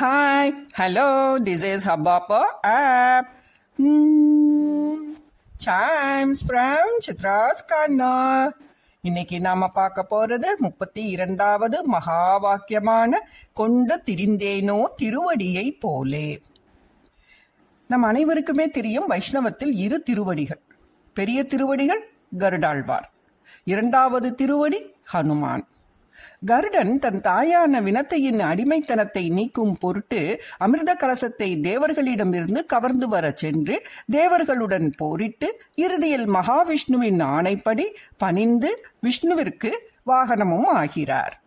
Hi, hello, this is Hubhopper app. Hmm, chimes from Chitra's Corner. இன்னைக்கு நாம பார்க்க போறது முப்பத்தி இரண்டாவது மகா வாக்கியமான கொண்டு திரிந்தேனோ திருவடியை போலே. நம் அனைவருக்குமே தெரியும் வைஷ்ணவத்தில் இரு திருவடிகள். பெரிய திருவடிகள் கருடாழ்வார். இரண்டாவது திருவடி ஹனுமான். கருடன் தன் தாயான வினத்தையின் அடிமைத்தனத்தை நீக்கும் பொருட்டு அமிர்த கலசத்தை தேவர்களிடமிருந்து கவர்ந்து வரச் சென்று தேவர்களுடன் போரிட்டு இறுதியில் மகாவிஷ்ணுவின் ஆணைப்படி பணிந்து விஷ்ணுவிற்கு வாகனமும் ஆகிறார்.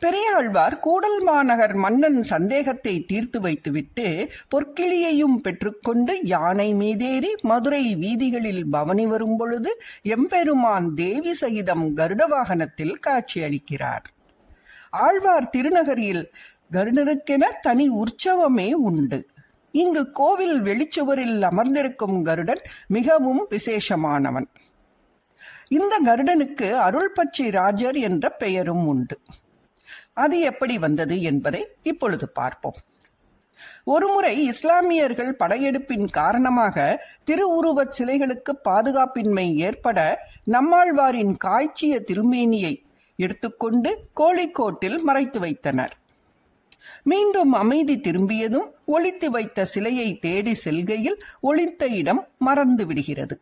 பெரியாழ்வார் கூடல் மாநகர் மன்னன் சந்தேகத்தை தீர்த்து வைத்துவிட்டு பொற்கிளியையும் பெற்றுக்கொண்டு யானை மீதேறி மதுரை வீதிகளில் பவனி வரும் பொழுது எம்பெருமான் தேவி சகிதம் கருட வாகனத்தில் காட்சியளிக்கிறார் ஆழ்வார் திருநகரில் கருடனுக்கென தனி உற்சவமே உண்டு. இங்கு கோவில் வெளிச்சுவரில் அமர்ந்திருக்கும் கருடன் மிகவும் விசேஷமானவன். இந்த கருடனுக்கு அருள்பட்சி ராஜர் என்ற பெயரும் உண்டு. அது எப்படி வந்தது என்பதை இப்பொழுது பார்ப்போம். ஒருமுறை இஸ்லாமியர்கள் படையெடுப்பின் காரணமாக திருவுருவச் சிலைகளுக்கு பாதுகாப்பின்மை ஏற்பட நம்மாழ்வாரின் காய்ச்சிய திருமேனியை எடுத்துக்கொண்டு கோழிக்கோட்டில் மறைத்து வைத்தனர். மீண்டும் அமைதி திரும்பியதும் ஒழித்து வைத்த சிலையை தேடி செல்கையில் ஒளித்த இடம் மறந்து விடுகிறது.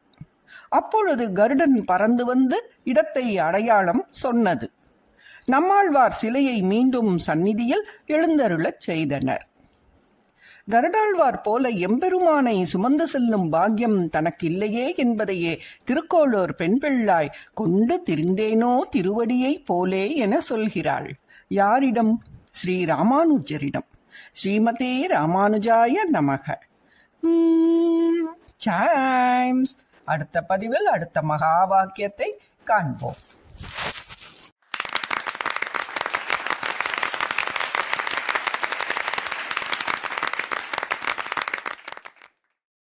அப்பொழுது கருடன் பறந்து வந்து இடத்தை அடையாளம் சொன்னது. நம்மாழ்வார் சிலையை மீண்டும் சந்நிதியில் எழுந்தருளச் செய்தனர். கருடாழ்வார் போல எம்பெருமானை சுமந்து செல்லும் பாக்கியம் தனக்கில்லையே என்பதையே திருக்கோளூர் பெண் பிள்ளாய் கொண்டு திரிந்தேனோ திருவடியை போலே என சொல்கிறாள். யாரிடம்? ஸ்ரீ ராமானுஜரிடம் ஸ்ரீமதே ராமானுஜாய நமக. சாய்ம்ஸ் அடுத்த பதிவில் அடுத்த மகா வாக்கியத்தை காண்போம்.